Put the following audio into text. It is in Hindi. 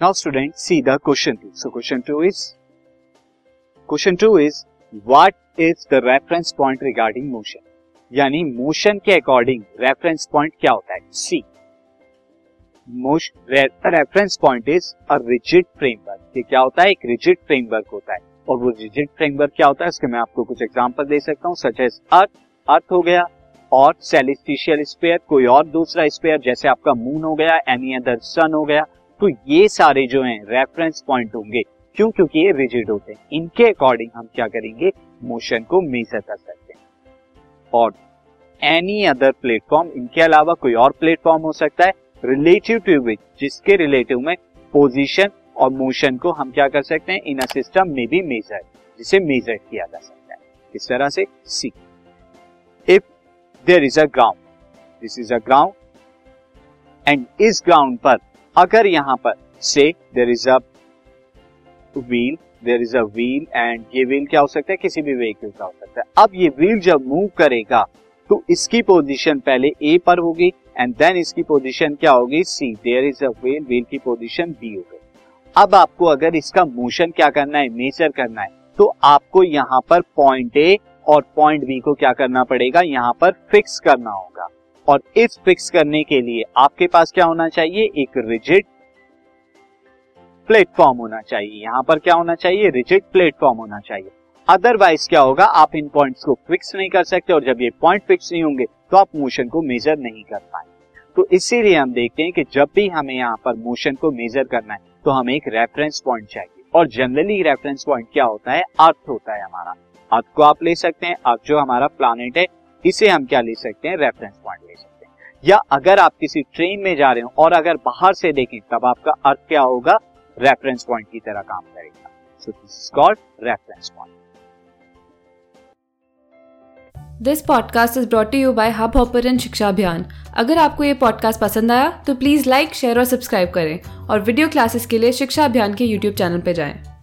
Now student see the question two so question two is question two is what is the reference point regarding motion यानी मोशन के अकॉर्डिंग रेफरेंस पॉइंट क्या होता है? See reference point is a rigid framework ये क्या होता है? एक रिजिड फ्रेमवर्क होता है. और वो रिजिड फ्रेमवर्क क्या होता है? इसके मैं आपको कुछ एग्जांपल दे सकता हूँ सच एज अर्थ अर्थ हो गया और सेलिस्टिशियल स्पेयर कोई और दूसरा स्पेयर जैसे आपका मून हो गया एनी अदर सन हो गया तो ये सारे जो हैं रेफरेंस पॉइंट होंगे। क्यों? क्योंकि ये रिजिड होते हैं। इनके अकॉर्डिंग हम क्या करेंगे? मोशन को मेजर कर सकते हैं। और एनी अदर प्लेटफॉर्म इनके अलावा कोई और प्लेटफॉर्म हो सकता है रिलेटिव टू विच जिसके रिलेटिव में पोजीशन और मोशन को हम क्या कर सकते हैं? इन अ सिस्टम में भी मेजर जिसे मेजर किया जा सकता है। किस तरह से see if there is a ground this is a ground and इस ग्राउंड पर अगर यहाँ पर say there is a wheel there is a wheel and ये व्हील क्या हो सकता है? किसी भी व्हीकल का हो सकता है। अब ये व्हील जब मूव करेगा तो इसकी पोजीशन पहले ए पर होगी एंड देन इसकी पोजीशन क्या होगी? See there is a wheel wheel की पोजीशन बी हो गई। अब आपको अगर इसका मोशन क्या करना है? मेजर करना है तो आपको यहाँ पर पॉइंट ए और पॉइंट बी को क्या करना पड़ेगा? यहाँ पर फिक्स करना होगा। और इस फिक्स करने के लिए आपके पास क्या होना चाहिए? एक रिजिड प्लेटफॉर्म होना चाहिए। यहाँ पर क्या होना चाहिए? रिजिड प्लेटफॉर्म होना चाहिए। अदरवाइज़ क्या होगा? आप इन पॉइंट्स को फिक्स नहीं कर सकते और जब ये पॉइंट फिक्स नहीं होंगे तो आप मोशन को मेजर नहीं कर पाएँगे। तो इसीलिए हम देखते हैं कि जब भी हमें यहाँ पर मोशन को मेजर करना है तो हमें एक रेफरेंस पॉइंट चाहिए। और जनरली रेफरेंस पॉइंट क्या होता है? अर्थ होता है हमारा। अर्थ को आप ले सकते हैं। अर्थ जो हमारा प्लानिट है इसे हम क्या ले सकते हैं? रेफरेंस पॉइंट ले सकते हैं। या अगर आप किसी ट्रेन में जा रहे हो और अगर बाहर से देखें, तब आपका अर्थ क्या होगा? रेफरेंस पॉइंट की तरह काम करेगा। So this is called reference point this podcast is brought you by Hub Hopper Shiksha Abhiyan अगर आपको ये पॉडकास्ट पसंद आया तो प्लीज़ लाइक शेयर और सब्सक्राइब करें। और वीडियो क्लासेस के लिए शिक्षा अभियान के यूट्यूब चैनल पर जाएँ।